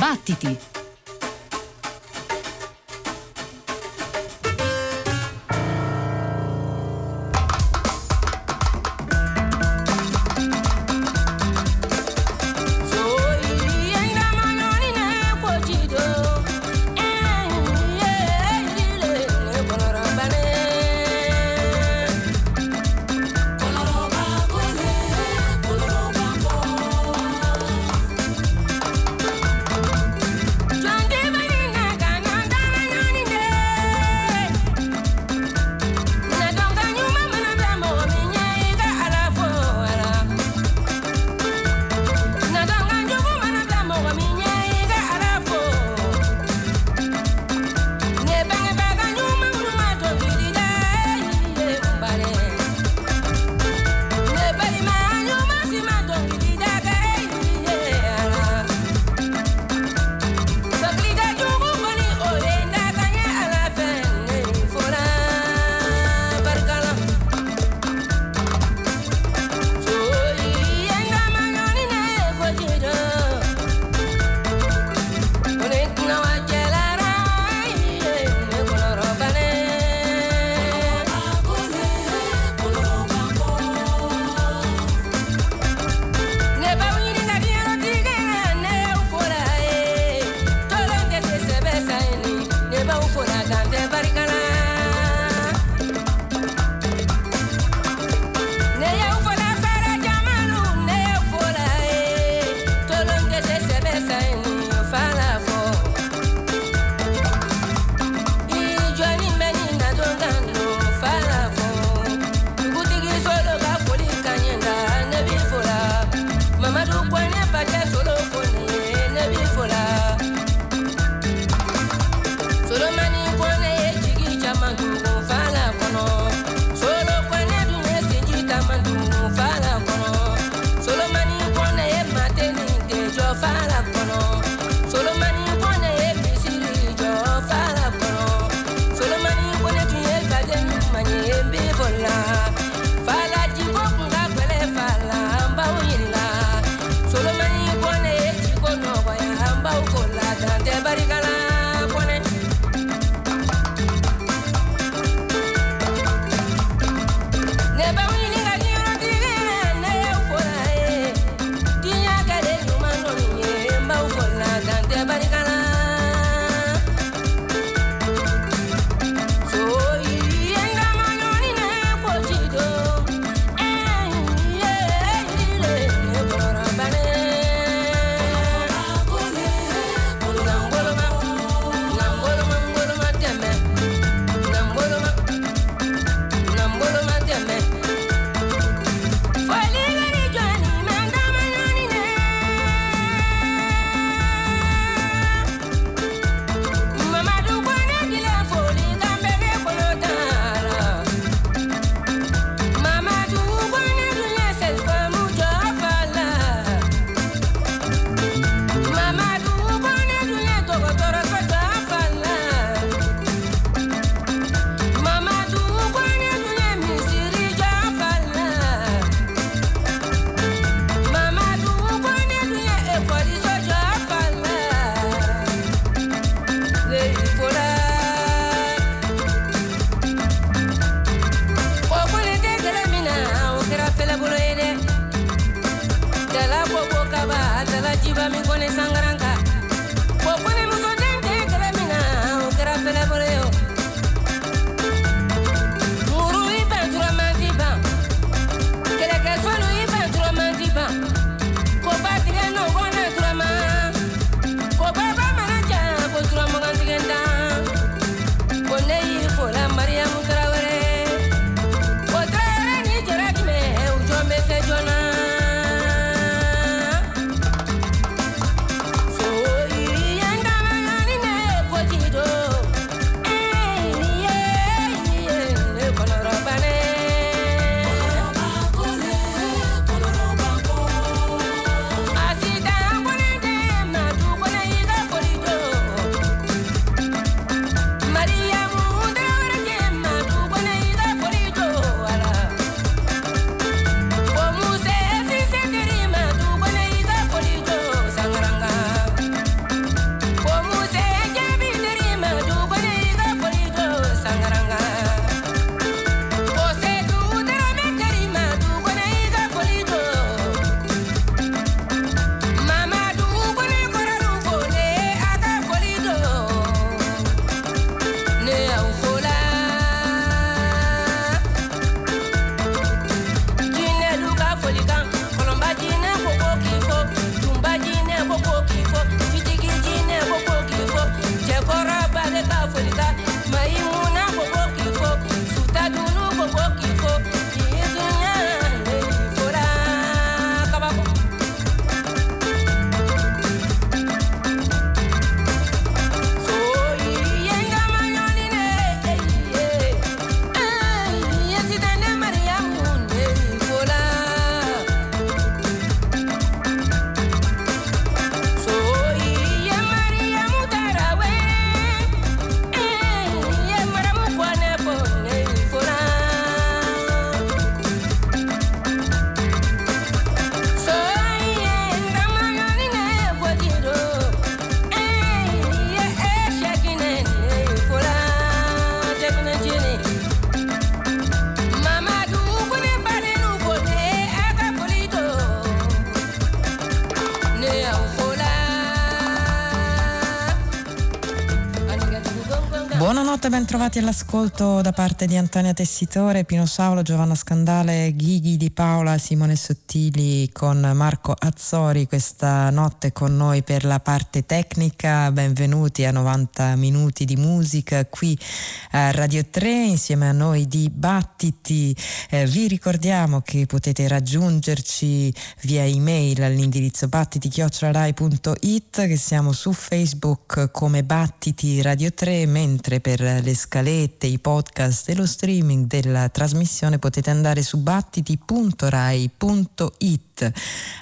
Battiti! Buonanotte, ben trovati all'ascolto da parte di Antonia Tessitore, Pino Saulo, Giovanna Scandale, Ghighi di Paola, Simone Sottili con Marco Azzori questa notte con noi per la parte tecnica. Benvenuti a 90 minuti di musica qui a Radio 3 insieme a noi di Battiti. Eh, vi ricordiamo che potete raggiungerci via email all'indirizzo battiti-rai.it che siamo su Facebook come Battiti Radio 3 mentre per le scalette, i podcast e lo streaming della trasmissione potete andare su battiti.rai.it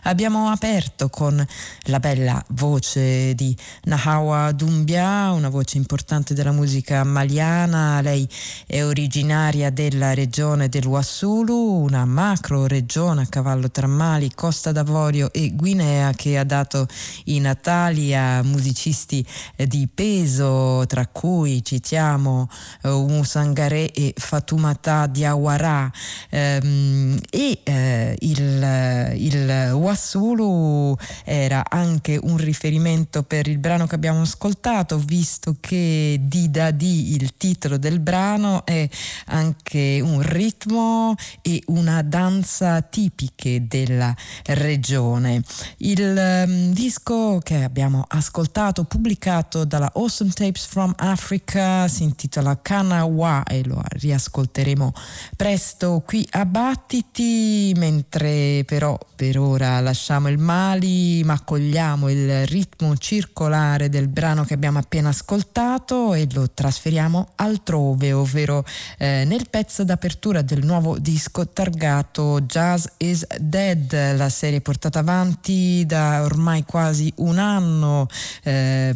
Abbiamo aperto con la bella voce di Nahawa Dumbia, una voce importante della musica maliana. Lei è originaria della regione del Wassulu, una macro regione a cavallo tra Mali, Costa d'Avorio e Guinea che ha dato i natali a musicisti di peso, tra cui citiamo uh, Umu Sangare e Fatumata Diawara. Um, e uh, il, il il Wassulu era anche un riferimento per il brano che abbiamo ascoltato, visto che Dida Di, il titolo del brano, è anche un ritmo e una danza tipiche della regione. Il um, disco che abbiamo ascoltato, pubblicato dalla Awesome Tapes from Africa, si intitola Kanawa e lo riascolteremo presto qui a Battiti, mentre però per ora lasciamo il Mali ma accogliamo il ritmo circolare del brano che abbiamo appena ascoltato e lo trasferiamo altrove, ovvero eh, nel pezzo d'apertura del nuovo disco targato Jazz is Dead, la serie portata avanti da ormai quasi un anno, eh,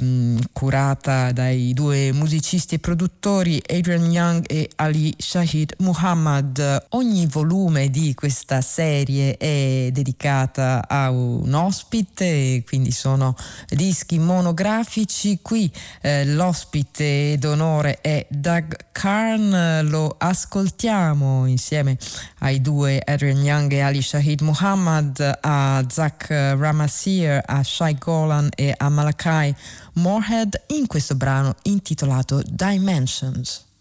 curata dai due musicisti e produttori Adrian Young e Ali Shahid Muhammad. Ogni volume di questa serie è dedicato dedicata a un ospite, quindi sono dischi monografici. Qui eh, l'ospite d'onore è Doug Karn, lo ascoltiamo insieme ai due Adrian Young e Ali Shahid Muhammad, a Zach Ramasir, a Shai Golan e a Malakai Moorhead in questo brano intitolato Dimensions.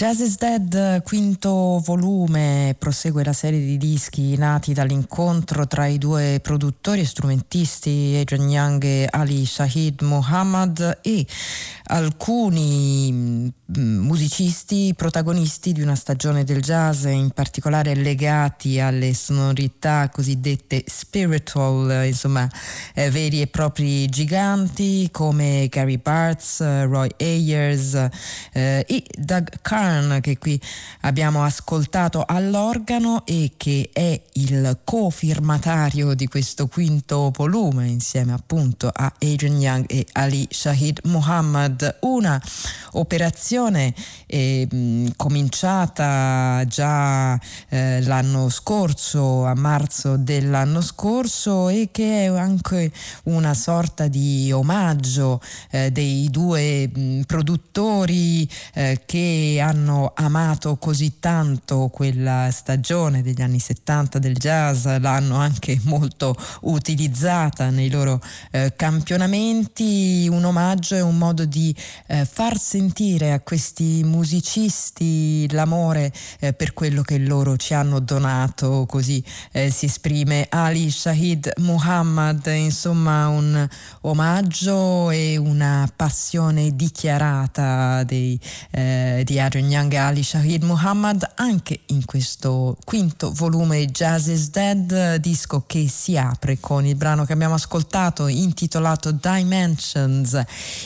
Jazz is Dead, quinto volume, prosegue la serie di dischi nati dall'incontro tra i due produttori e strumentisti Adrian Young e Ali Shahid Muhammad e alcuni musicisti protagonisti di una stagione del jazz, in particolare legati alle sonorità cosiddette spiritual, insomma eh, veri e propri giganti come Gary Bartz, Roy Ayers eh, e Doug Khan che qui abbiamo ascoltato all'organo e che è il cofirmatario di questo quinto volume insieme appunto a Adrian Young e Ali Shahid Muhammad. Una operazione eh, cominciata già eh, l'anno scorso, a marzo dell'anno scorso e che è anche una sorta di omaggio eh, dei due mh, produttori eh, che hanno amato così tanto quella stagione degli anni 70 del jazz, l'hanno anche molto utilizzata nei loro eh, campionamenti, un omaggio è un modo di eh, far sentire a questi musicisti l'amore eh, per quello che loro ci hanno donato, così eh, si esprime Ali Shahid Muhammad, insomma un omaggio e una passione dichiarata dei, eh, di Adrian Young Ali Shahid Muhammad anche in questo quinto volume Jazz is Dead, disco che si apre con il brano che abbiamo ascoltato intitolato Dimensions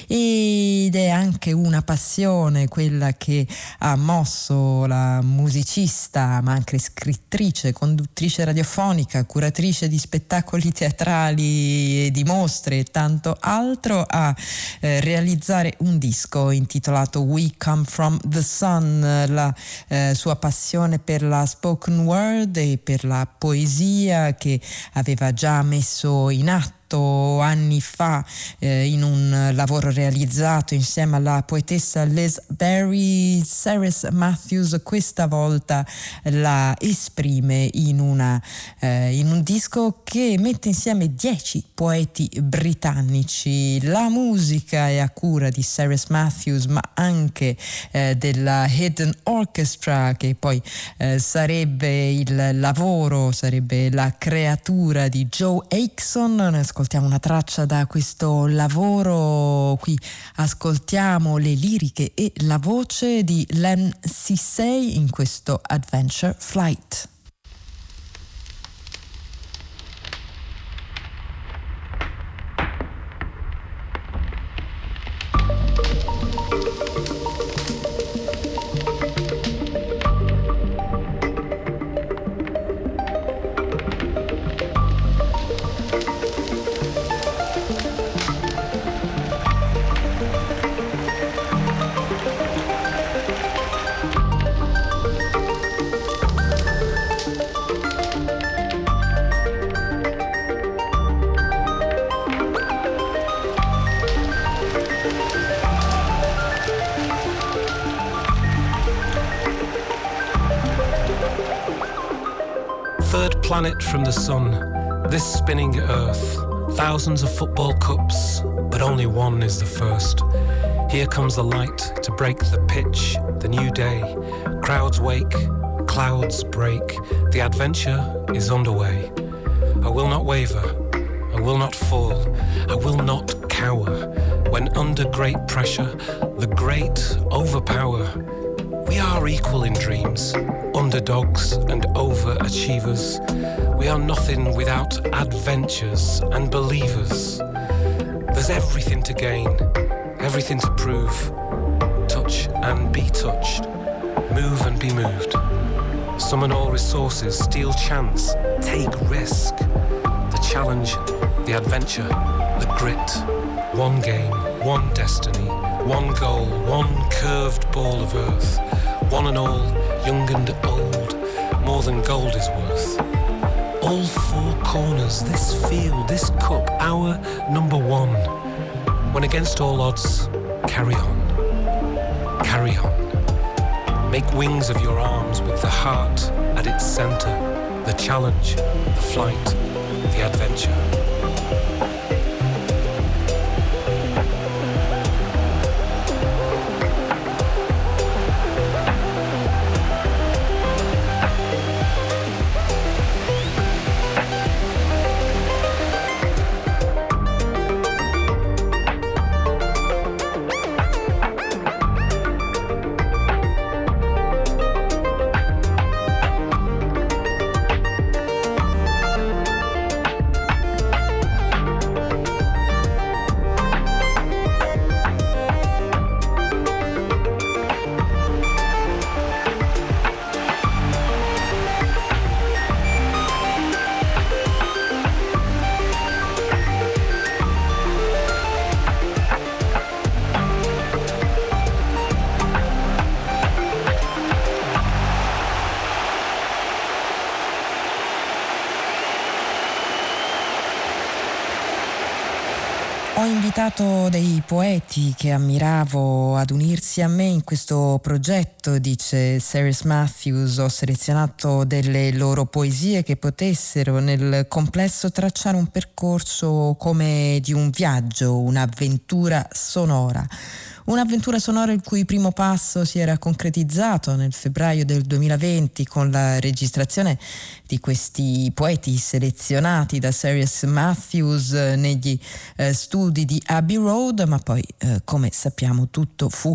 ed è anche una passione quella che ha mosso la musicista ma anche scrittrice, conduttrice radiofonica, curatrice di spettacoli teatrali e di mostre e tanto altro a eh, realizzare un disco intitolato We Come From The Sun, la eh, sua passione per la spoken word e per la poesia che aveva già messo in atto fatto anni fa eh, in un lavoro realizzato insieme alla poetessa Liz Berry, Ceres Matthews questa volta la esprime in, una, eh, in un disco che mette insieme dieci poeti britannici. La musica è a cura di Ceres Matthews ma anche eh, della Hidden Orchestra che poi eh, sarebbe il lavoro, sarebbe la creatura di Joe Aitson ascoltiamo una traccia da questo lavoro, qui ascoltiamo le liriche e la voce di Len Sissay in questo Adventure Flight. Planet from the sun, this spinning earth, thousands of football cups, but only one is the first. Here comes the light to break the pitch, the new day. Crowds wake, clouds break, the adventure is underway. I will not waver, I will not fall, I will not cower. When under great pressure, the great overpower. We are equal in dreams, underdogs and overachievers. We are nothing without adventures and believers. There's everything to gain, everything to prove. Touch and be touched, move and be moved. Summon all resources, steal chance, take risk. The challenge, the adventure, the grit. One game, one destiny, one goal, one curved ball of earth. One and all, young and old, more than gold is worth. All four corners, this field, this cup, our number one. When against all odds, carry on. Carry on. Make wings of your arms with the heart at its center, the challenge, the flight, the adventure. Che ammiravo ad unirsi a me in questo progetto, dice Cyrus Matthews. Ho selezionato delle loro poesie che potessero nel complesso tracciare un percorso come di un viaggio, un'avventura sonora. Un'avventura sonora il cui primo passo si era concretizzato nel febbraio del 2020 con la registrazione di questi poeti selezionati da Sirius Matthews negli eh, studi di Abbey Road, ma poi eh, come sappiamo tutto fu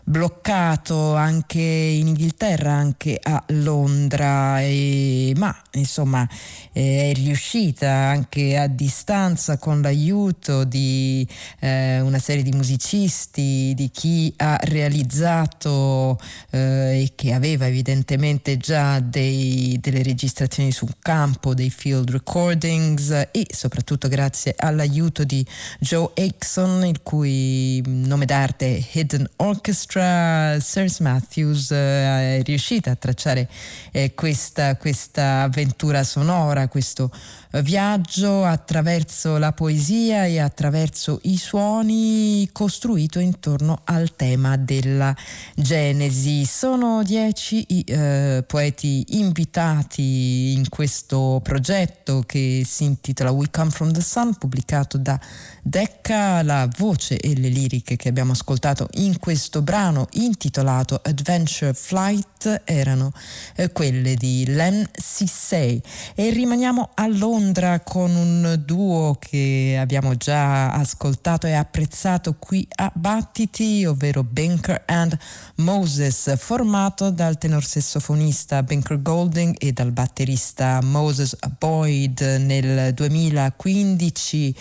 bloccato anche in Inghilterra, anche a Londra, e, ma insomma eh, è riuscita anche a distanza con l'aiuto di eh, una serie di musicisti, di chi ha realizzato eh, e che aveva evidentemente già dei, delle registrazioni sul campo, dei field recordings e soprattutto grazie all'aiuto di Joe Akeson, il cui nome d'arte è Hidden Orchestra nostra Sirs Matthews eh, è riuscita a tracciare eh, questa, questa avventura sonora, questo viaggio attraverso la poesia e attraverso i suoni costruito intorno al tema della Genesi. Sono dieci i eh, poeti invitati in questo progetto che si intitola We Come From The Sun, pubblicato da Decca. La voce e le liriche che abbiamo ascoltato in questo brano intitolato Adventure Flight erano eh, quelle di Len Sissay e rimaniamo a Londra Londra con un duo che abbiamo già ascoltato e apprezzato qui a Battiti, ovvero Banker and Moses, formato dal tenor sassofonista Banker Golding e dal batterista Moses Boyd nel 2015.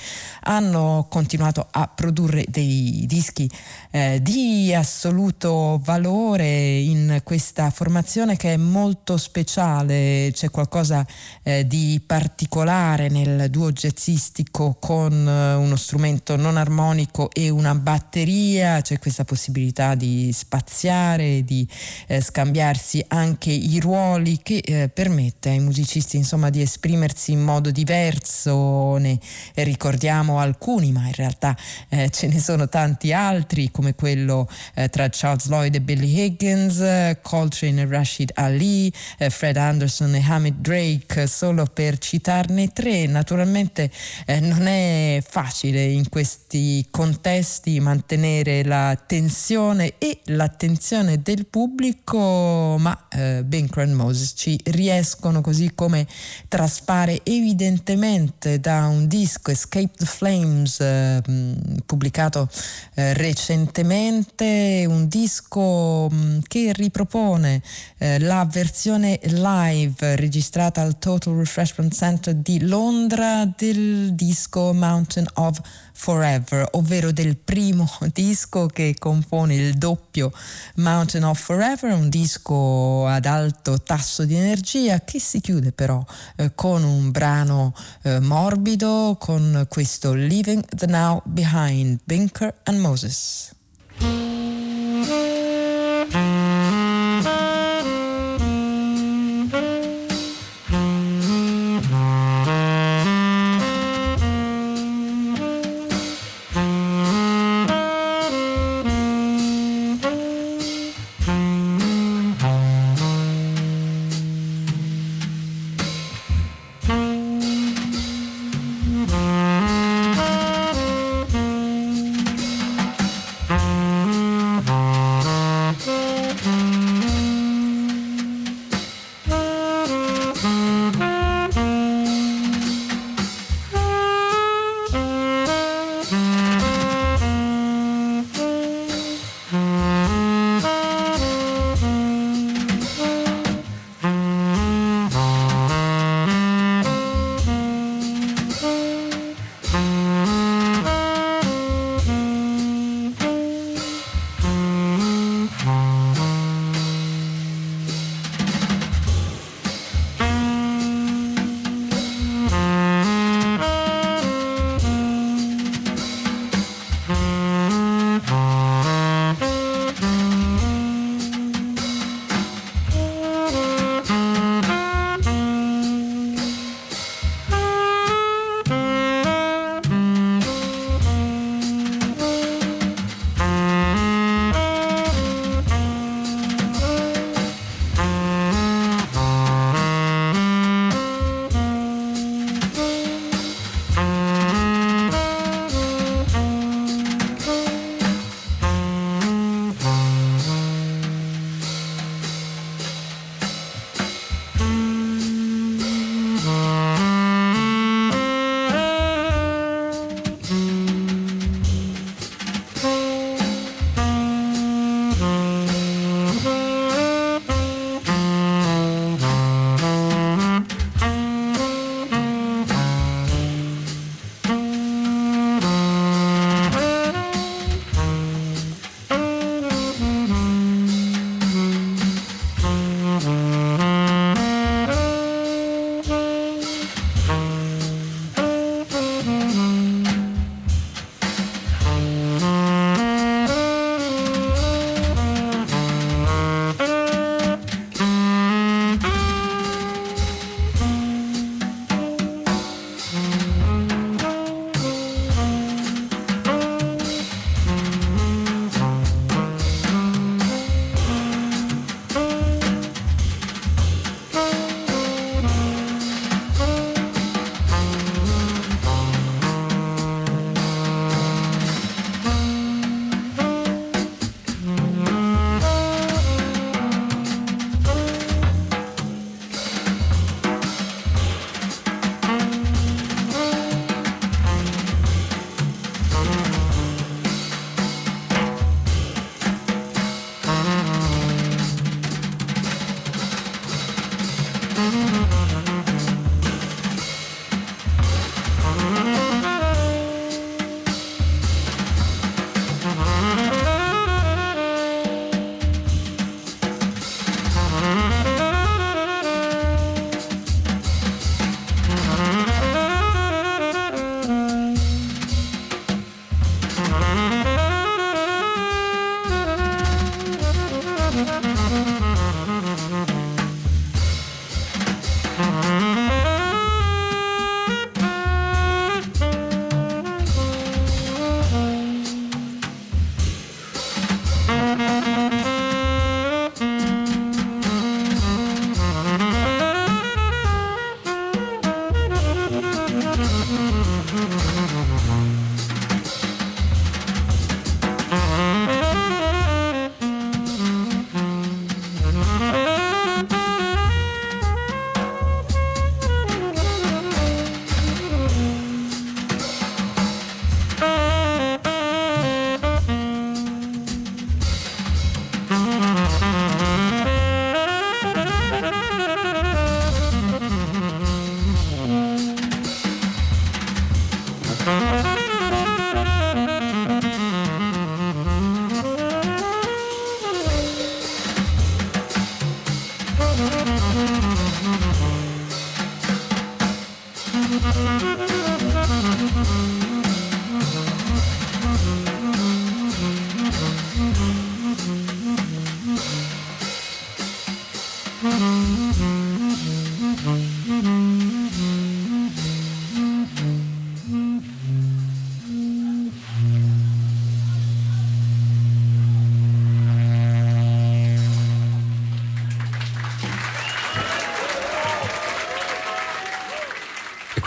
Hanno continuato a produrre dei dischi eh, di assoluto valore in questa formazione che è molto speciale, c'è qualcosa eh, di particolare particolare nel duo jazzistico con eh, uno strumento non armonico e una batteria, c'è questa possibilità di spaziare, di eh, scambiarsi anche i ruoli che eh, permette ai musicisti insomma di esprimersi in modo diverso, ne ricordiamo alcuni ma in realtà eh, ce ne sono tanti altri come quello eh, tra Charles Lloyd e Billy Higgins, Coltrane e Rashid Ali, eh, Fred Anderson e Hamid Drake, solo per citarne farne tre. Naturalmente eh, non è facile in questi contesti mantenere la tensione e l'attenzione del pubblico, ma eh, Binker Moses ci riescono così come traspare evidentemente da un disco Escape the Flames eh, pubblicato eh, recentemente, un disco mh, che ripropone eh, la versione live registrata al Total Refreshment Center di di Londra del disco Mountain of Forever, ovvero del primo disco che compone il doppio Mountain of Forever, un disco ad alto tasso di energia che si chiude però eh, con un brano eh, morbido, con questo Leaving the Now Behind, Binker and Moses.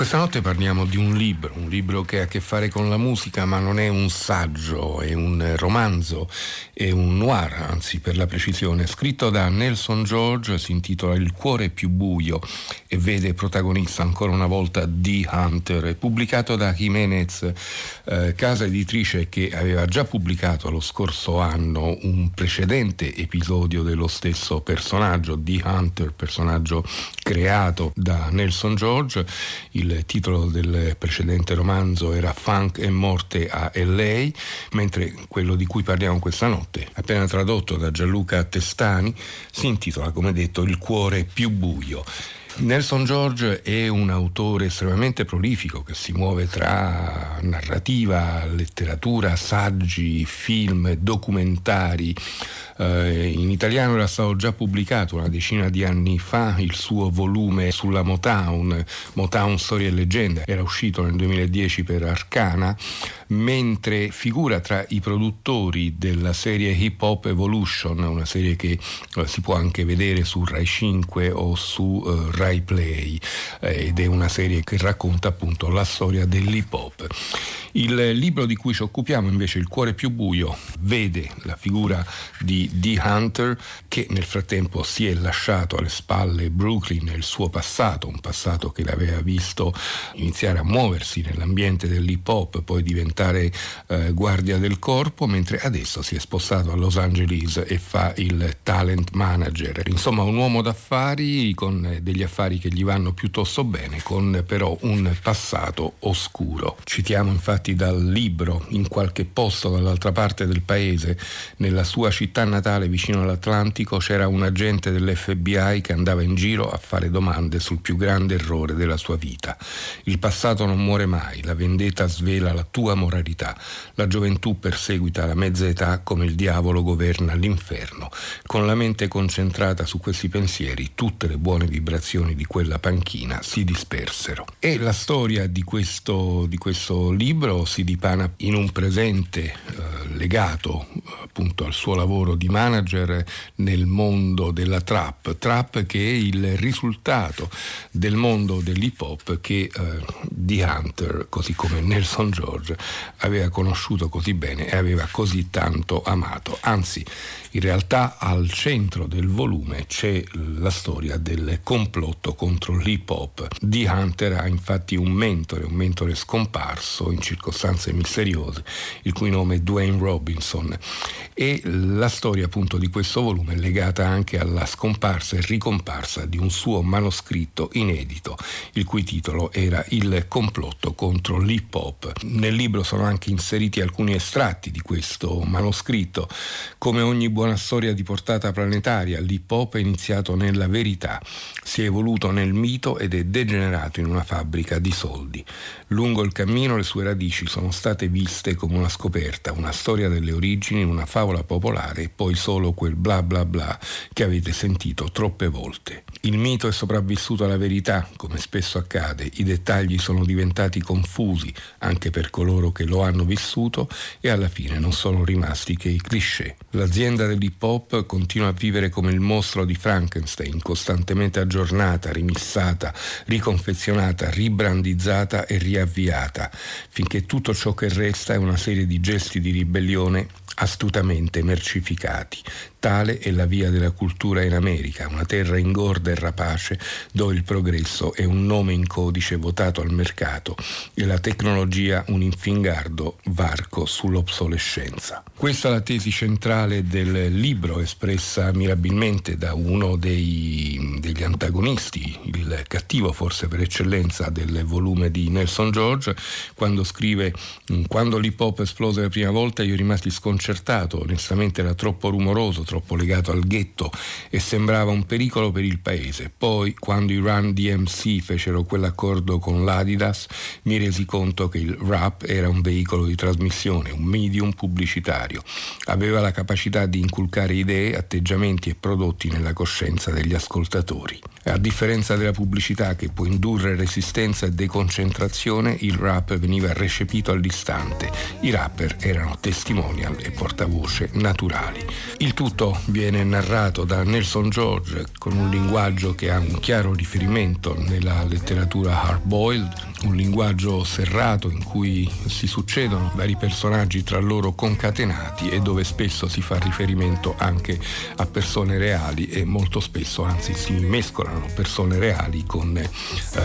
Questa notte parliamo di un libro, un libro che ha a che fare con la musica, ma non è un saggio, è un romanzo, è un noir, anzi per la precisione, scritto da Nelson George, si intitola Il cuore più buio e vede protagonista ancora una volta The Hunter, pubblicato da Jimenez, eh, casa editrice che aveva già pubblicato lo scorso anno un precedente episodio dello stesso personaggio, The Hunter, personaggio creato da Nelson George. Il titolo del precedente romanzo era Funk e morte a LA, mentre quello di cui parliamo questa notte, appena tradotto da Gianluca Testani, si intitola, come detto, Il cuore più buio. Nelson George è un autore estremamente prolifico che si muove tra narrativa, letteratura, saggi, film, documentari, eh, in italiano era stato già pubblicato una decina di anni fa il suo volume sulla Motown, Motown Storie e Leggende, era uscito nel 2010 per Arcana, mentre figura tra i produttori della serie Hip Hop Evolution, una serie che eh, si può anche vedere su Rai 5 o su eh, Rai Play eh, ed è una serie che racconta appunto la storia dell'hip hop. Il libro di cui ci occupiamo invece, Il cuore più buio, vede la figura di Dee Hunter che nel frattempo si è lasciato alle spalle Brooklyn e il suo passato, un passato che l'aveva visto iniziare a muoversi nell'ambiente dell'hip hop, poi diventare eh, guardia del corpo, mentre adesso si è spostato a Los Angeles e fa il talent manager. Insomma un uomo d'affari con degli affari che gli vanno piuttosto bene, con però un passato oscuro. Citiamo infatti dal libro in qualche posto dall'altra parte del paese, nella sua città natale vicino all'Atlantico, c'era un agente dell'FBI che andava in giro a fare domande sul più grande errore della sua vita. Il passato non muore mai, la vendetta svela la tua moralità, la gioventù perseguita la mezza età come il diavolo governa l'inferno. Con la mente concentrata su questi pensieri, tutte le buone vibrazioni di quella panchina si dispersero. E la storia di questo, di questo libro si dipana in un presente eh, legato appunto al suo lavoro di manager nel mondo della trap, trap che è il risultato del mondo dell'hip hop che eh, The Hunter, così come Nelson George, aveva conosciuto così bene e aveva così tanto amato. Anzi, in realtà al centro del volume c'è la storia del complotto contro l'hip hop. The Hunter ha infatti un mentore, un mentore scomparso in circostanze misteriose, il cui nome è Dwayne Robinson. E la storia storia appunto di questo volume è legata anche alla scomparsa e ricomparsa di un suo manoscritto inedito, il cui titolo era Il complotto contro l'hip hop. Nel libro sono anche inseriti alcuni estratti di questo manoscritto. Come ogni buona storia di portata planetaria, l'hip hop è iniziato nella verità, si è evoluto nel mito ed è degenerato in una fabbrica di soldi. Lungo il cammino le sue radici sono state viste come una scoperta, una storia delle origini, una favola popolare e poi solo quel bla bla bla che avete sentito troppe volte. Il mito è sopravvissuto alla verità, come spesso accade, i dettagli sono diventati confusi anche per coloro che lo hanno vissuto e alla fine non sono rimasti che i cliché. L'azienda dell'hip hop continua a vivere come il mostro di Frankenstein, costantemente aggiornata, rimissata, riconfezionata, ribrandizzata e riavviata, finché tutto ciò che resta è una serie di gesti di ribellione astutamente mercificati, Tale è la via della cultura in America, una terra ingorda e rapace dove il progresso è un nome in codice votato al mercato e la tecnologia un infingardo varco sull'obsolescenza. Questa è la tesi centrale del libro espressa mirabilmente da uno dei, degli antagonisti, il cattivo forse per eccellenza del volume di Nelson George, quando scrive quando l'hip hop esplose la prima volta io rimasi sconcertato, onestamente era troppo rumoroso, troppo legato al ghetto e sembrava un pericolo per il paese. Poi, quando i Run DMC fecero quell'accordo con l'Adidas, mi resi conto che il rap era un veicolo di trasmissione, un medium pubblicitario. Aveva la capacità di inculcare idee, atteggiamenti e prodotti nella coscienza degli ascoltatori. A differenza della pubblicità che può indurre resistenza e deconcentrazione, il rap veniva recepito all'istante. I rapper erano testimonial e portavoce naturali. Il tutto tutto viene narrato da Nelson George con un linguaggio che ha un chiaro riferimento nella letteratura hard-boiled, un linguaggio serrato in cui si succedono vari personaggi tra loro concatenati e dove spesso si fa riferimento anche a persone reali e molto spesso anzi si mescolano persone reali con eh,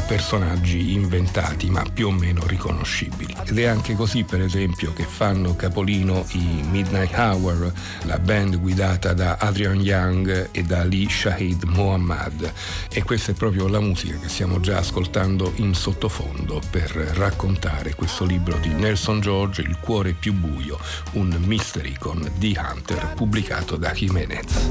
personaggi inventati ma più o meno riconoscibili. Ed è anche così per esempio che fanno capolino i Midnight Hour, la band guidata da Adrian Young e da Ali Shahid Mohammad e questa è proprio la musica che stiamo già ascoltando in sottofondo mondo per raccontare questo libro di Nelson George, Il cuore più buio, un mystery con The Hunter pubblicato da Jimenez.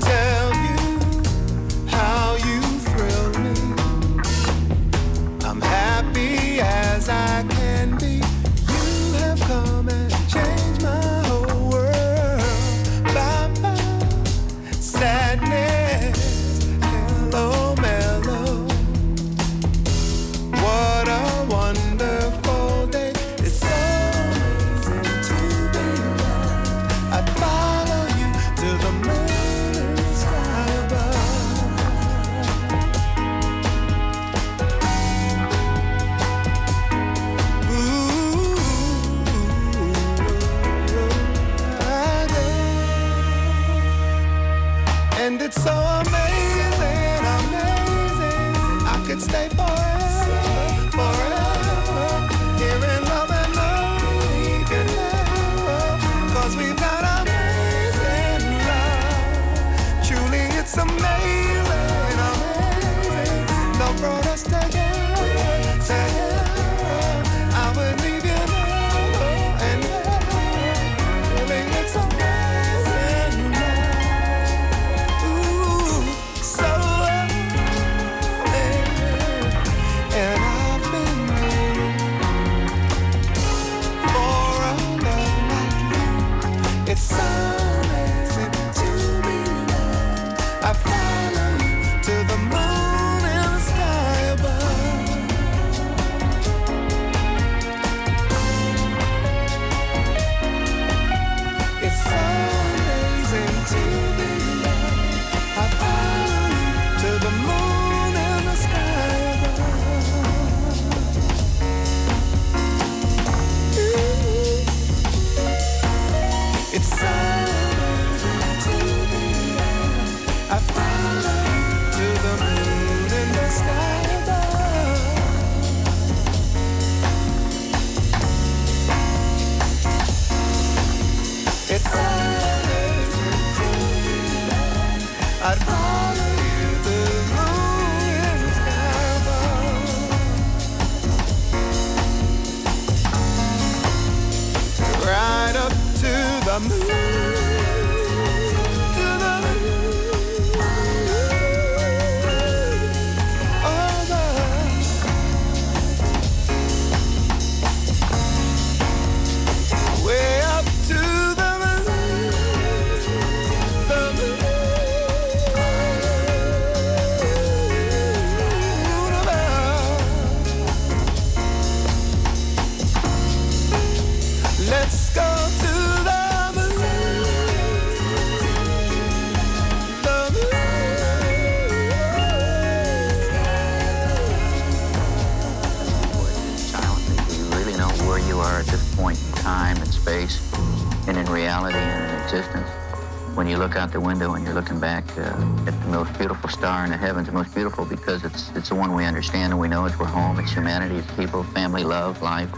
When you look out the window and you're looking back uh, at the most beautiful star in the heavens, the most beautiful because it's it's the one we understand and we know it's we're home, it's humanity, it's people, family, love, life.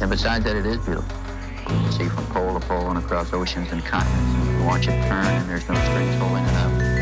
And besides that, it is beautiful. You see from pole to pole and across oceans and continents. You watch it turn and there's no strings holding it up.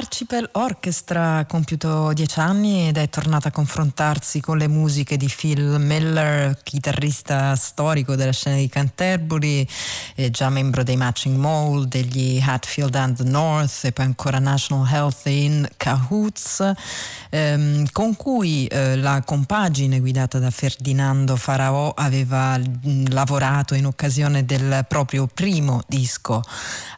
Archipel Orchestra ha compiuto dieci anni ed è tornata a confrontarsi con le musiche di Phil Miller, chitarrista storico della scena di Canterbury, già membro dei Matching Mole, degli Hatfield and the North e poi ancora National Health in Cahoots, ehm, con cui eh, la compagine guidata da Ferdinando Faraò aveva mh, lavorato in occasione del proprio primo disco.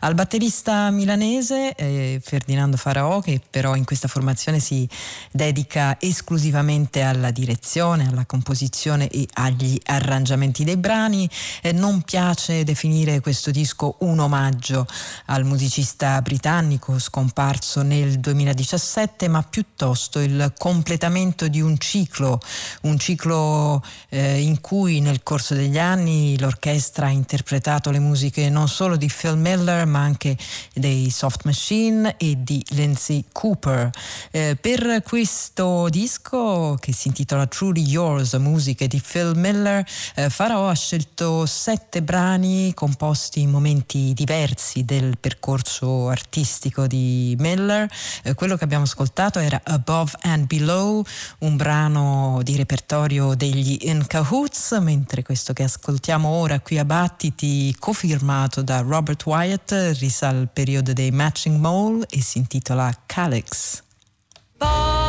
Al batterista milanese eh, Ferdinando Ferdinando Faraò che però in questa formazione si dedica esclusivamente alla direzione, alla composizione e agli arrangiamenti dei brani. Eh, non piace definire questo disco un omaggio al musicista britannico scomparso nel 2017, ma piuttosto il completamento di un ciclo, un ciclo eh, in cui nel corso degli anni l'orchestra ha interpretato le musiche non solo di Phil Miller ma anche dei Soft Machine e di di Lindsay Cooper. Eh, per questo disco che si intitola Truly Yours, musiche di Phil Miller, eh, Farao ha scelto sette brani composti in momenti diversi del percorso artistico di Miller. Eh, quello che abbiamo ascoltato era Above and Below, un brano di repertorio degli In Cahoots, mentre questo che ascoltiamo ora qui a Battiti, cofirmato da Robert Wyatt, risale al periodo dei Matching Mole e si intitola Calyx. Close as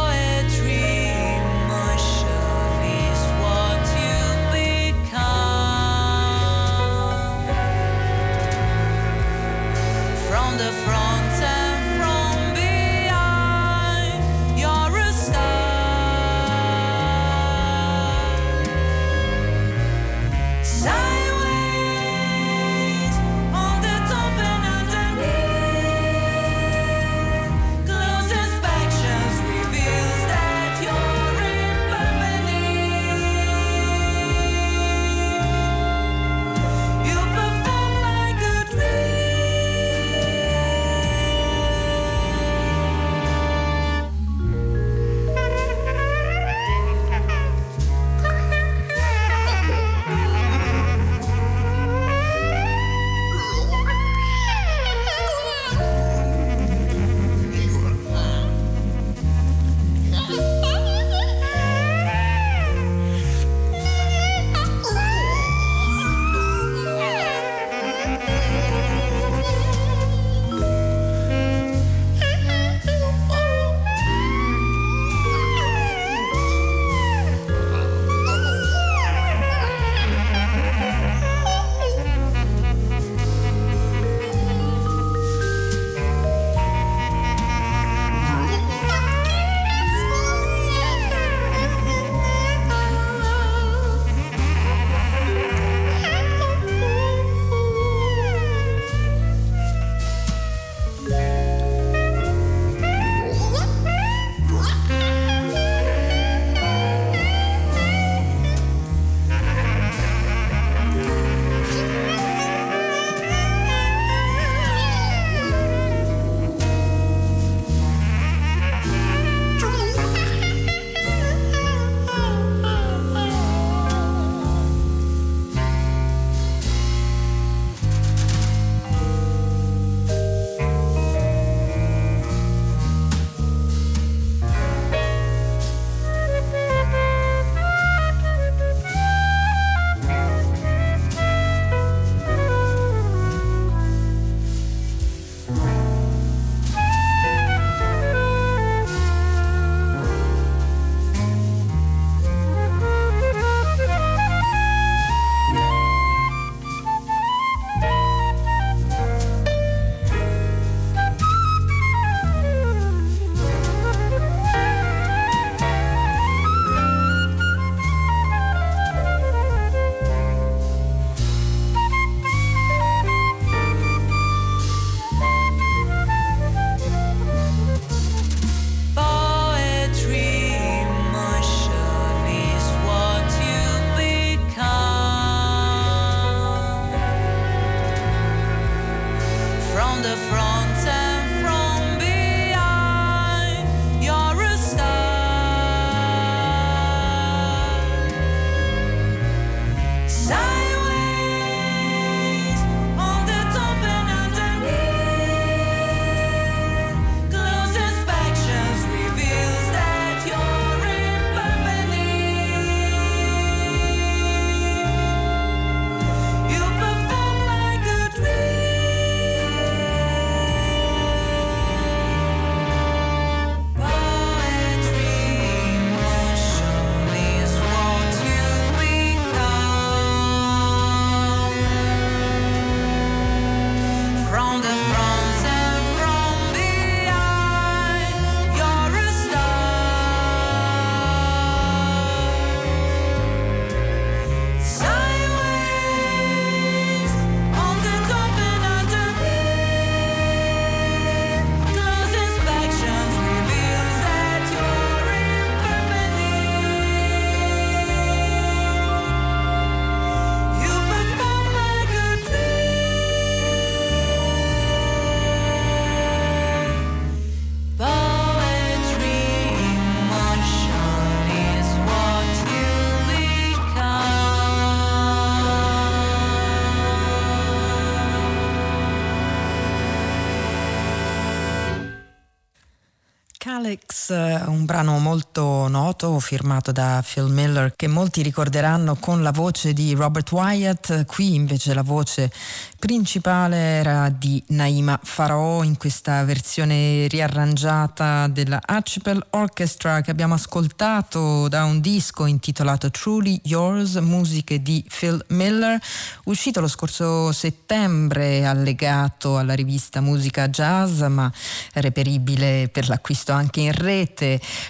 Un brano molto noto firmato da Phil Miller che molti ricorderanno con la voce di Robert Wyatt, qui invece la voce principale era di Naima Farò in questa versione riarrangiata della Archipel Orchestra che abbiamo ascoltato da un disco intitolato Truly Yours, musiche di Phil Miller, uscito lo scorso settembre, allegato alla rivista Musica Jazz, ma reperibile per l'acquisto anche in rete.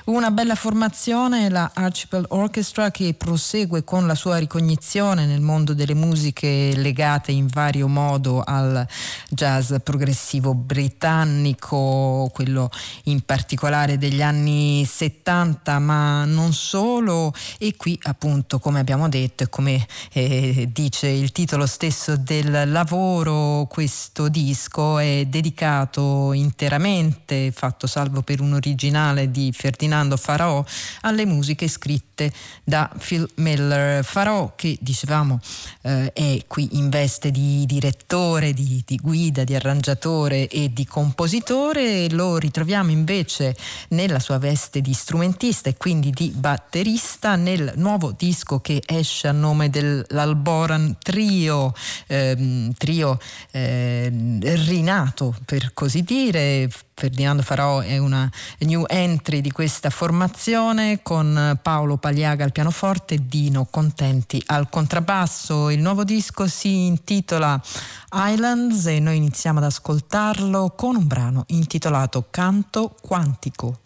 Una bella formazione, la Archipel Orchestra, che prosegue con la sua ricognizione nel mondo delle musiche legate in vario modo al jazz progressivo britannico, quello in particolare degli anni 70, ma non solo. E qui appunto, come abbiamo detto e come eh, dice il titolo stesso del lavoro, questo disco è dedicato interamente, fatto salvo per un originale di Ferdinando Farò, alle musiche scritte da Phil Miller. Farò che dicevamo eh, è qui in veste di direttore, di, di, guida, di arrangiatore e di compositore, lo ritroviamo invece nella sua veste di strumentista e quindi di batterista nel nuovo disco che esce a nome dell'Alboran Trio, ehm, trio eh, rinato per così dire Ferdinando Farò è una new entry di questa formazione con Paolo Pagliaga al pianoforte Dino Contenti al contrabbasso. Il nuovo disco si intitola Islands e noi iniziamo ad ascoltarlo con un brano intitolato Canto Quantico.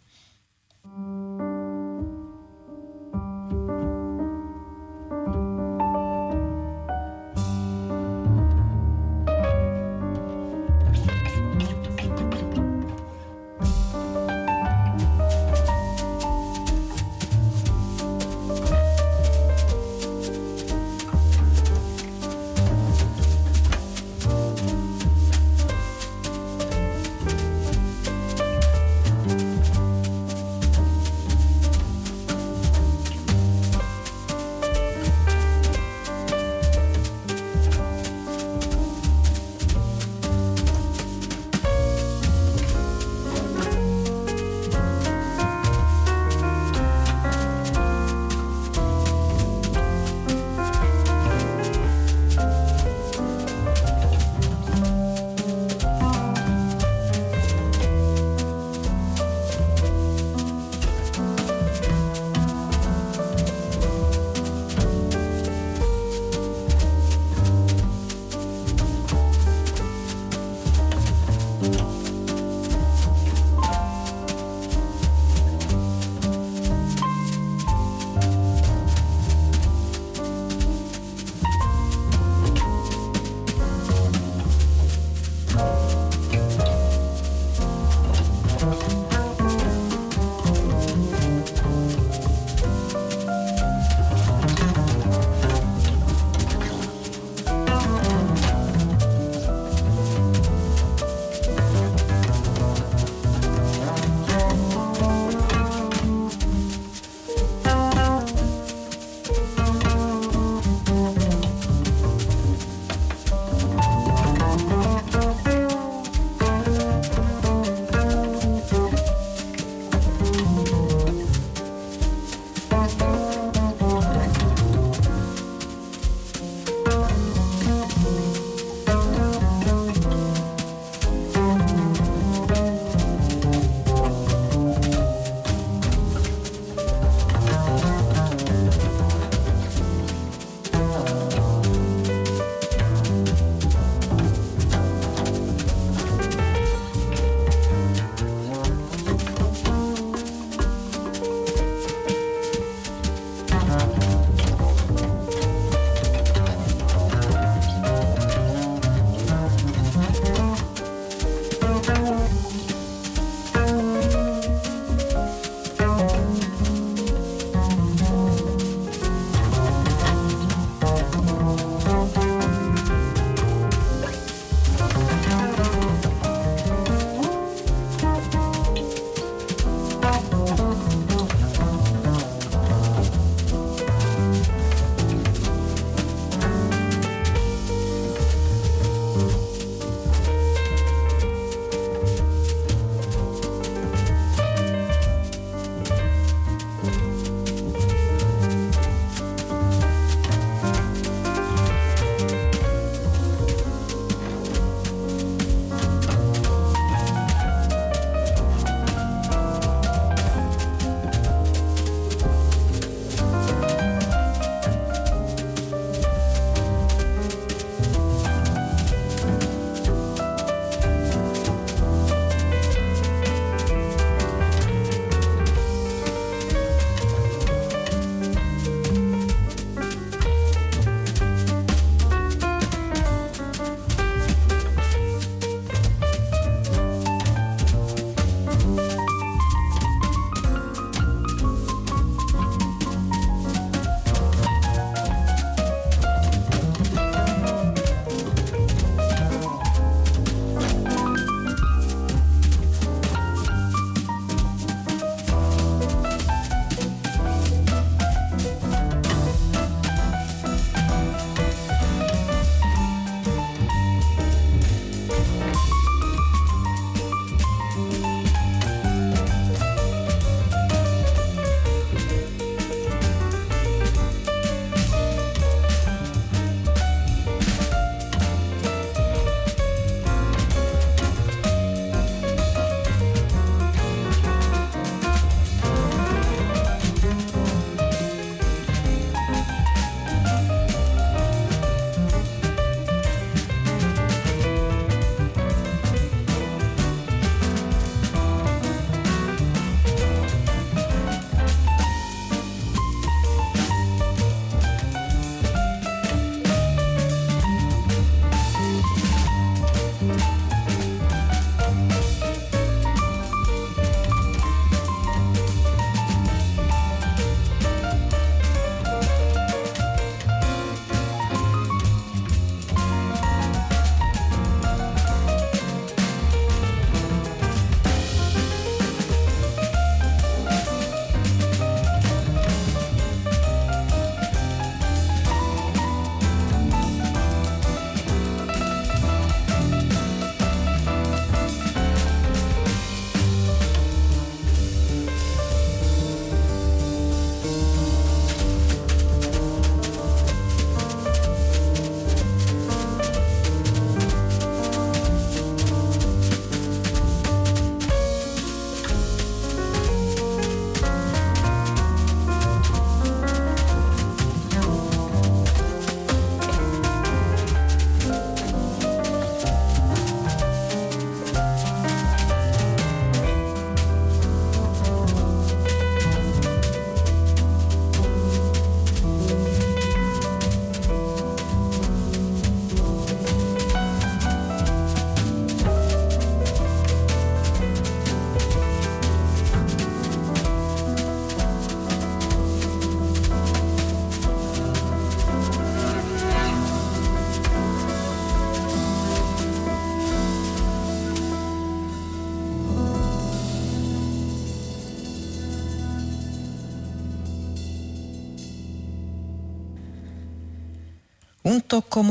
Un tocco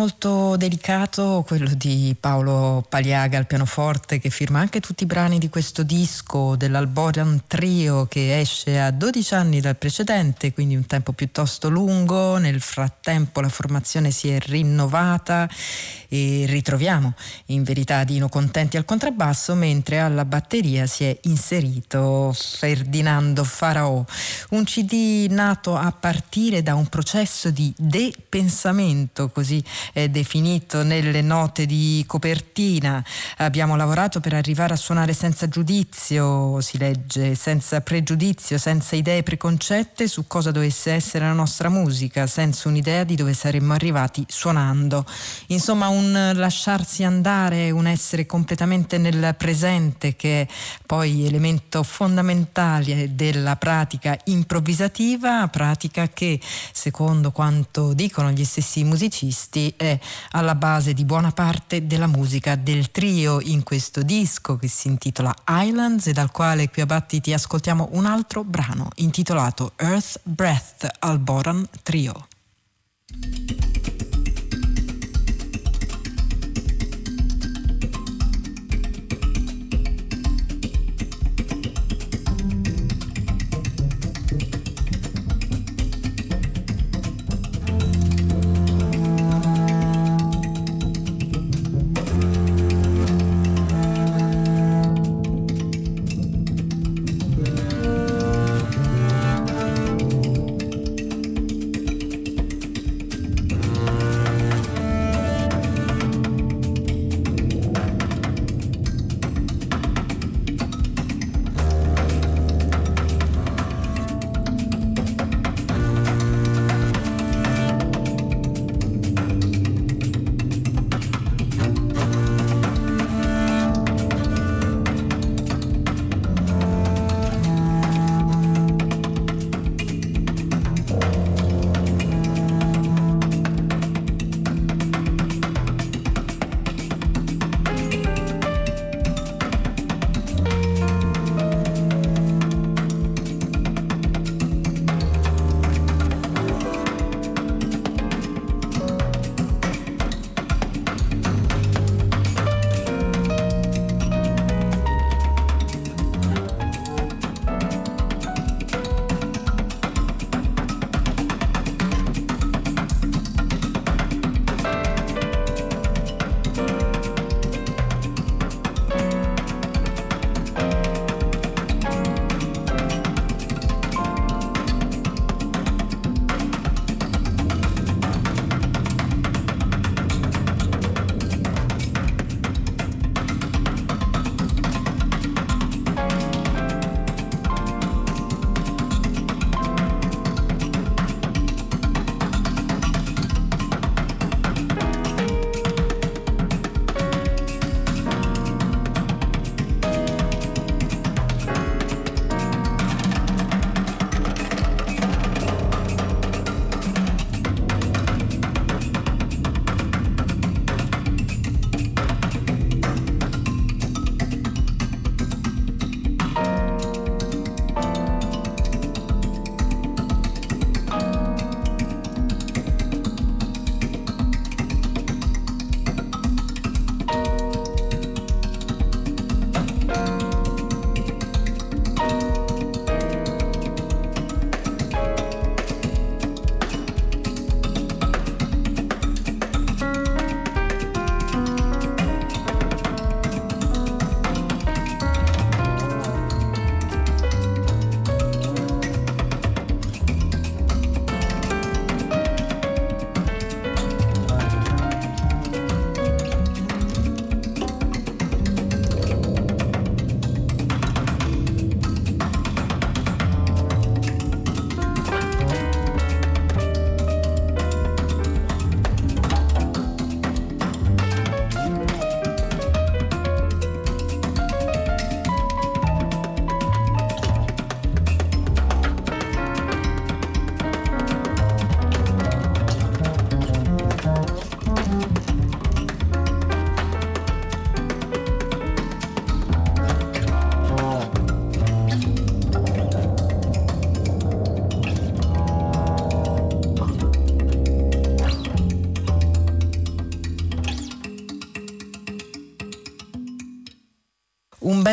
delicato, quello di Paolo Paliaga al pianoforte, che firma anche tutti i brani di questo disco dell'Alboran Trio che esce a 12 anni dal precedente, quindi un tempo piuttosto lungo. Nel frattempo la formazione si è rinnovata e ritroviamo in verità Dino Contenti al contrabbasso, mentre alla batteria si è inserito Ferdinando Faraò. Un CD nato a partire da un processo di depensamento, così è definito nelle note di copertina. Abbiamo lavorato per arrivare a suonare senza giudizio, si legge, senza pregiudizio, senza idee preconcette su cosa dovesse essere la nostra musica, senza un'idea di dove saremmo arrivati suonando. Insomma, un lasciarsi andare, un essere completamente nel presente che è poi elemento fondamentale della pratica improvvisativa, pratica che secondo quanto dicono gli stessi musicisti è alla base di buona parte della musica del trio in questo disco che si intitola Islands e dal quale qui a Battiti ascoltiamo un altro brano intitolato Earth Breath al Boran Trio.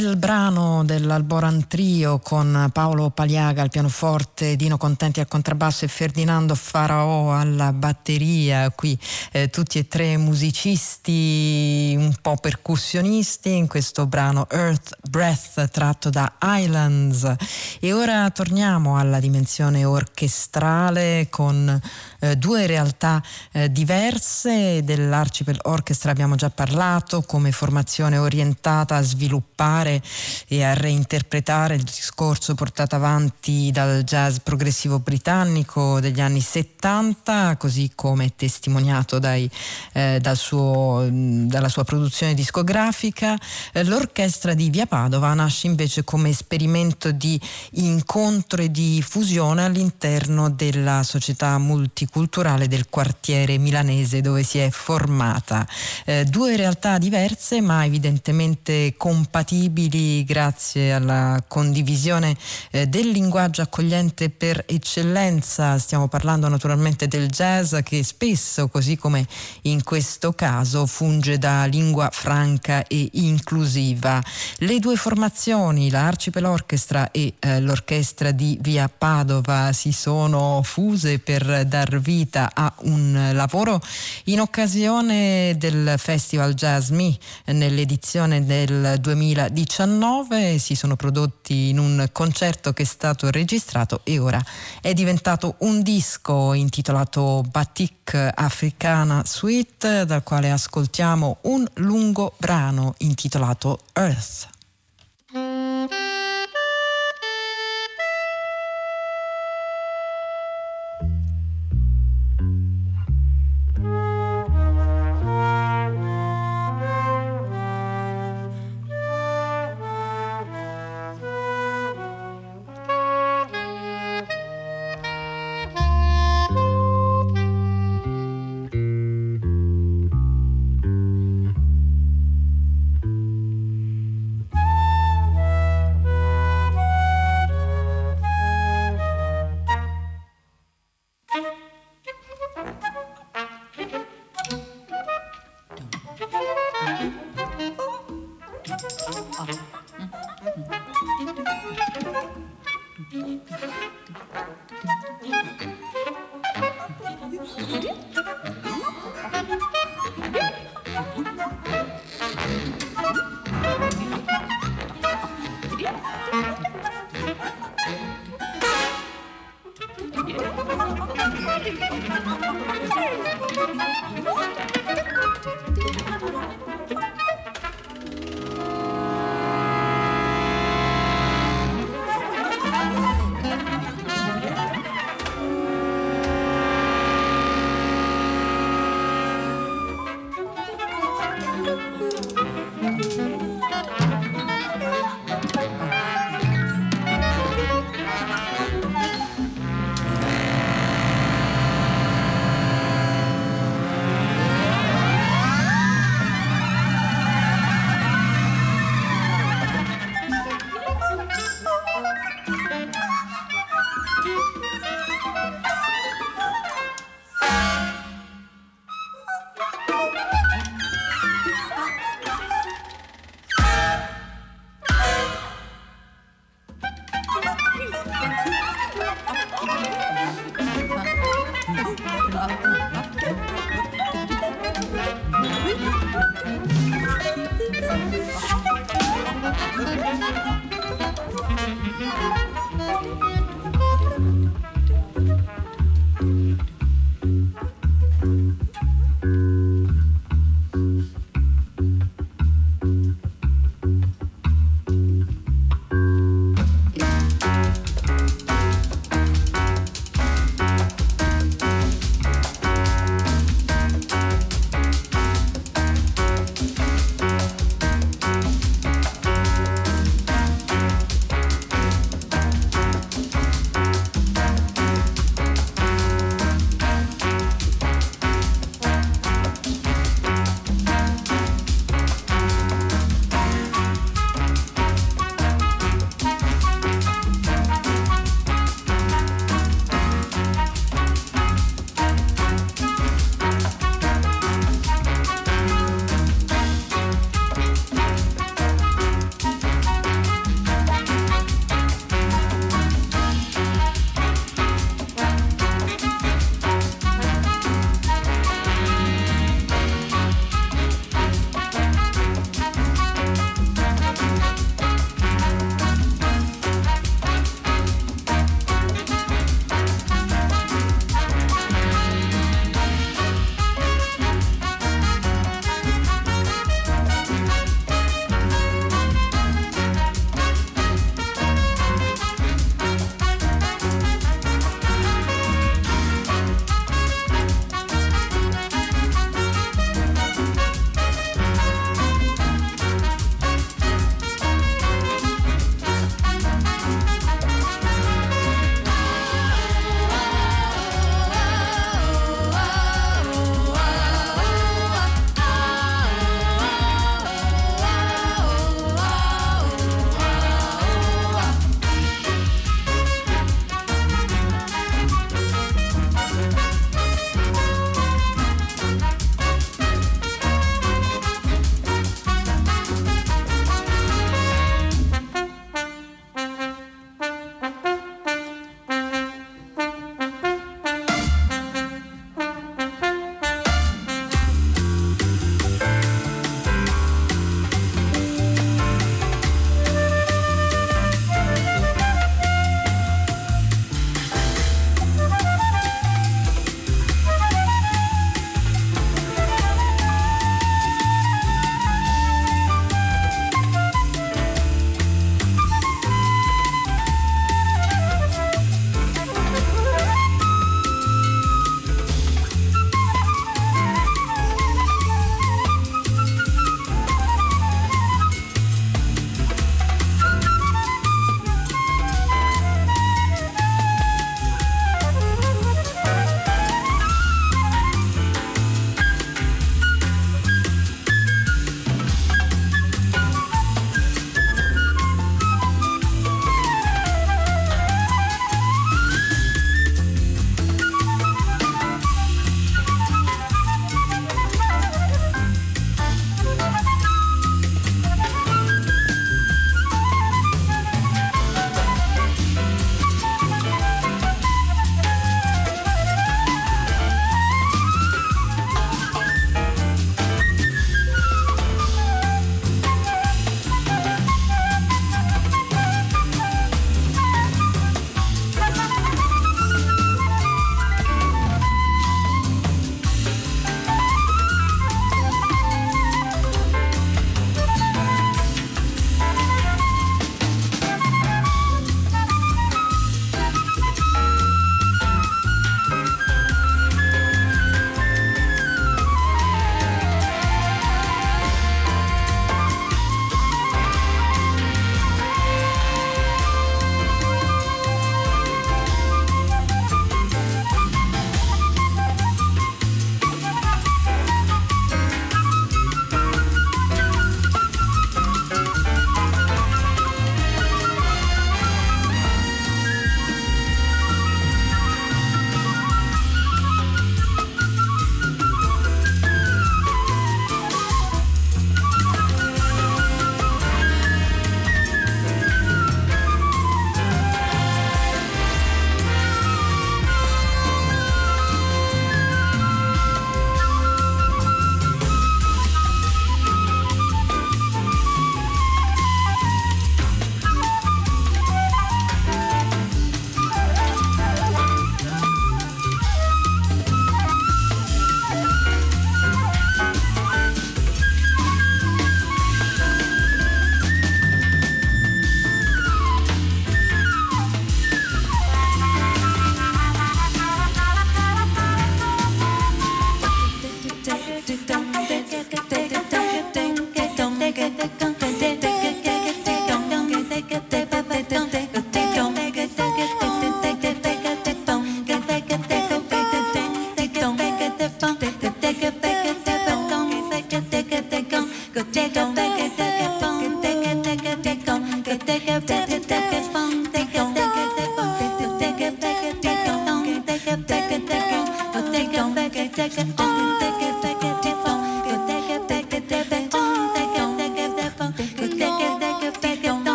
Bel brano dell'Alboran Trio con Paolo Paliaga al pianoforte, Dino Contenti al contrabbasso e Ferdinando Faraò alla batteria. Qui eh, tutti e tre musicisti, un po' percussionisti in questo brano Earth Breath tratto da Islands. E ora torniamo alla dimensione orchestrale con eh, due realtà eh, diverse. Dell'Archipel Orchestra abbiamo già parlato come formazione orientata a sviluppare e a reinterpretare il discorso portato avanti dal jazz progressivo britannico degli anni 70, così come testimoniato dai, eh, dal suo, dalla sua produzione discografica. Eh, l'orchestra di Via Padova nasce invece come esperimento di incontro e di fusione all'interno della società multiculturale culturale del quartiere milanese dove si è formata. Eh, due realtà diverse ma evidentemente compatibili grazie alla condivisione eh, del linguaggio accogliente per eccellenza. Stiamo parlando naturalmente del jazz che spesso, così come in questo caso, funge da lingua franca e inclusiva. Le due formazioni, la Archipel Orchestra e eh, l'orchestra di Via Padova, si sono fuse per dar vita a un lavoro in occasione del Festival Jazz Me nell'edizione del 2019. Si sono prodotti in un concerto che è stato registrato e ora è diventato un disco intitolato Batik Africana Suite dal quale ascoltiamo un lungo brano intitolato Earth.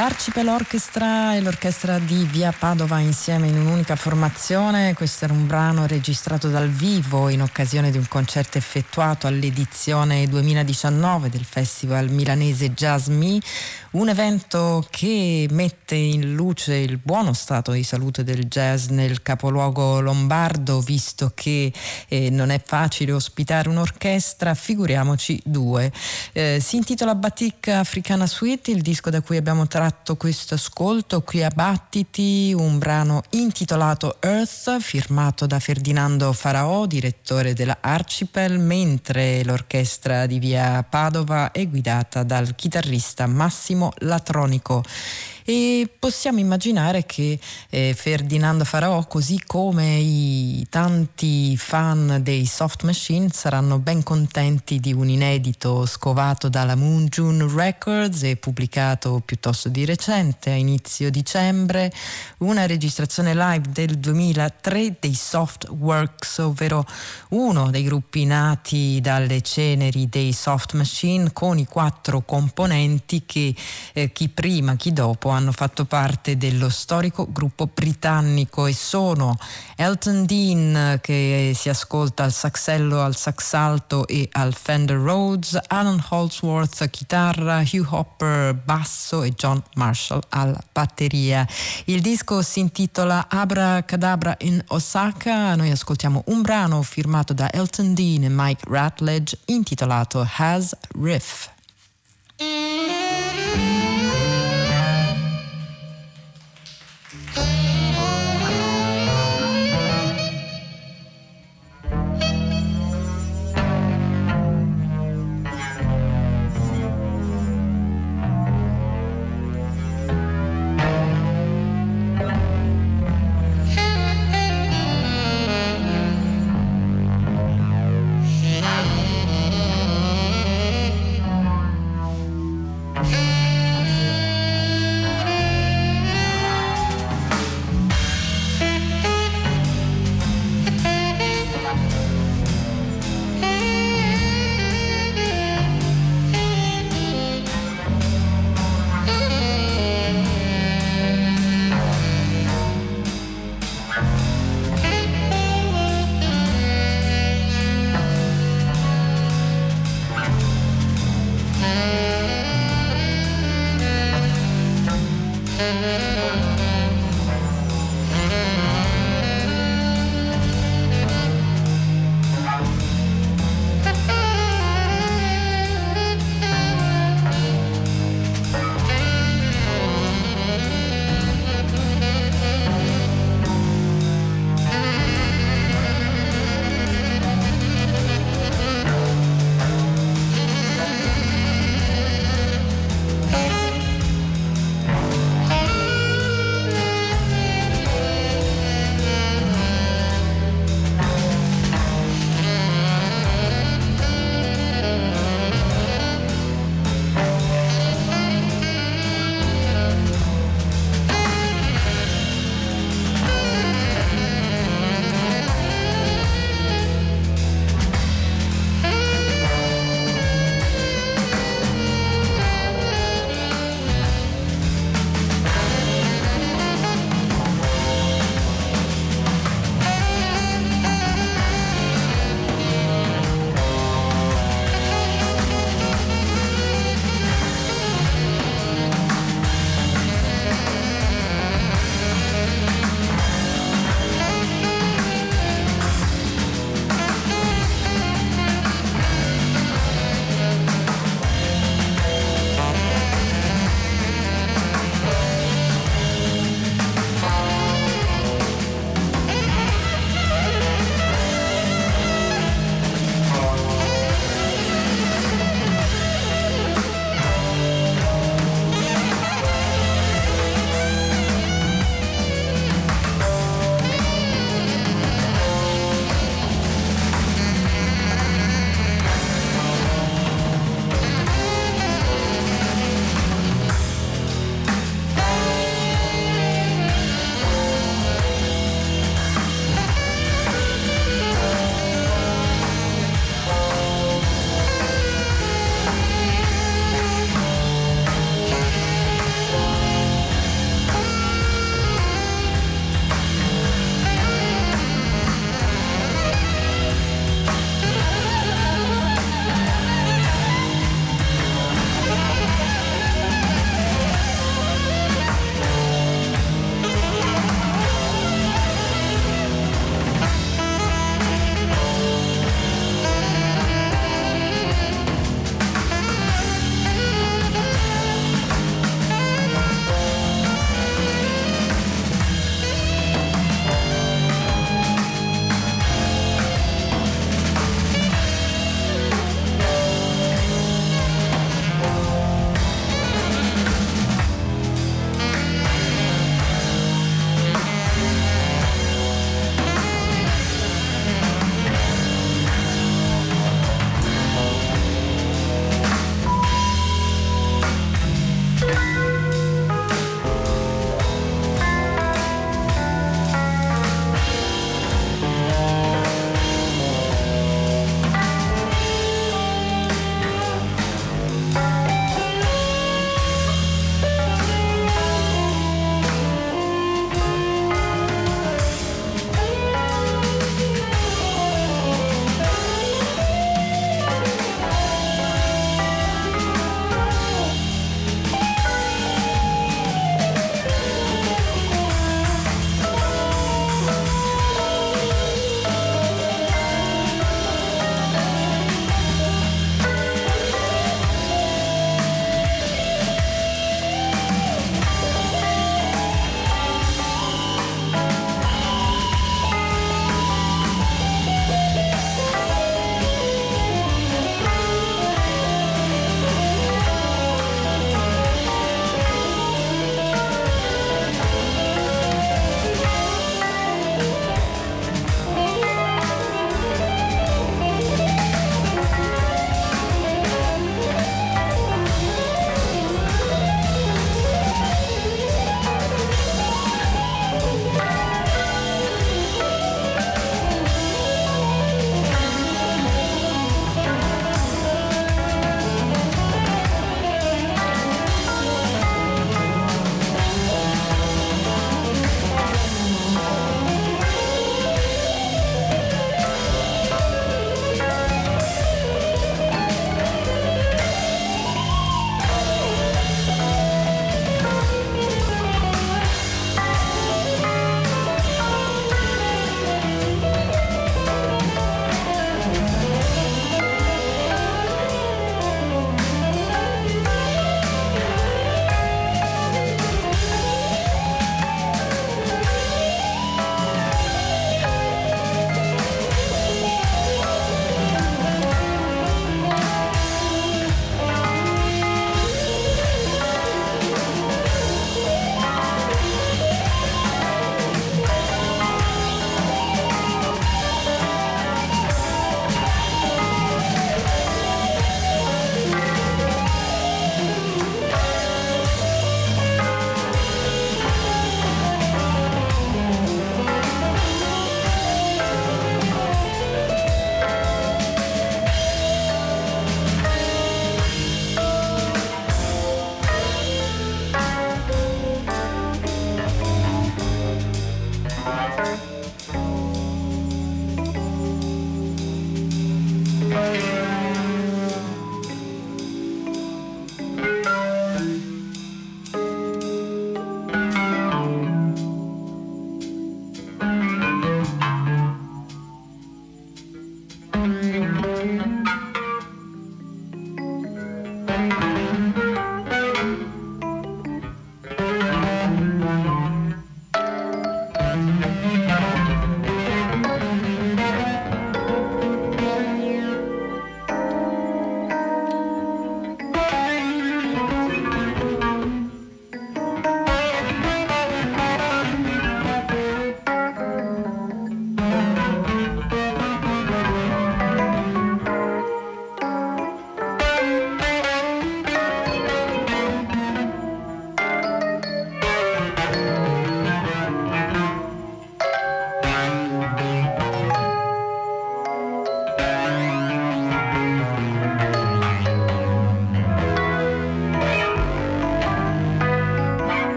L'Archipel Orchestra e l'orchestra di Via Padova insieme in un'unica formazione. Questo era un brano registrato dal vivo in occasione di un concerto effettuato all'edizione 2019 del Festival milanese Jazz Me, un evento che mette in luce il buono stato di salute del jazz nel capoluogo lombardo, visto che eh, non è facile ospitare un'orchestra, figuriamoci due. Eh, si intitola Batik Africana Suite, il disco da cui abbiamo tratto questo ascolto qui a Battiti, un brano intitolato Earth, firmato da Ferdinando Faraò, direttore della Archipel, mentre l'orchestra di via Padova è guidata dal chitarrista Massimo latronico e possiamo immaginare che eh, Ferdinando Faraò, così come i tanti fan dei Soft Machine, saranno ben contenti di un inedito scovato dalla Moon June Records e pubblicato piuttosto di recente, a inizio dicembre, una registrazione live del 2003 dei Soft Works, ovvero uno dei gruppi nati dalle ceneri dei Soft Machine con i quattro componenti che eh, chi prima, chi dopo hanno fatto parte dello storico gruppo britannico e sono Elton Dean che si ascolta al saxello, al sax alto e al Fender Rhodes, Alan Holsworth chitarra, Hugh Hopper basso e John Marshall alla batteria. Il disco si intitola Abra Cadabra in Osaka, noi ascoltiamo un brano firmato da Elton Dean e Mike Ratledge intitolato Has Riff.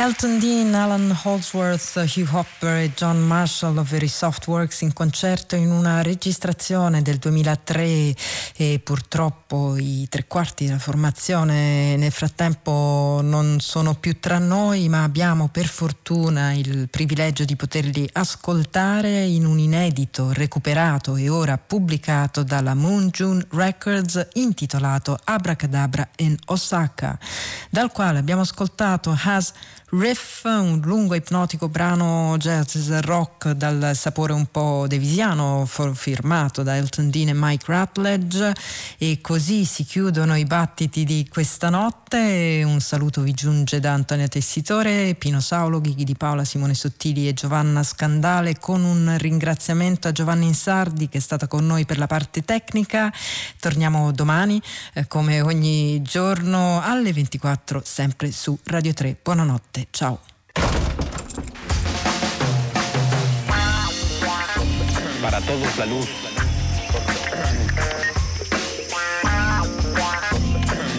Elton Dean, Alan Holdsworth, Hugh Hopper e John Marshall of Very Soft Works in concerto in una registrazione del 2003 e purtroppo i tre quarti della formazione nel frattempo non sono più tra noi ma abbiamo per fortuna il privilegio di poterli ascoltare in un inedito recuperato e ora pubblicato dalla Moon June Records intitolato Abracadabra in Osaka dal quale abbiamo ascoltato Has Riff, un lungo ipnotico brano jazz rock dal sapore un po' devisiano, firmato da Elton Dean e Mike Rutledge. E così si chiudono i battiti di questa notte. Un saluto vi giunge da Antonia Tessitore, Pino Saulo, Ghighi di Paola, Simone Sottili e Giovanna Scandale, con un ringraziamento a Giovanni Insardi che è stata con noi per la parte tecnica. Torniamo domani, eh, come ogni giorno, alle 24, sempre su Radio 3. Buonanotte Chao. Para todos la luz.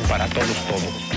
Para todos todos.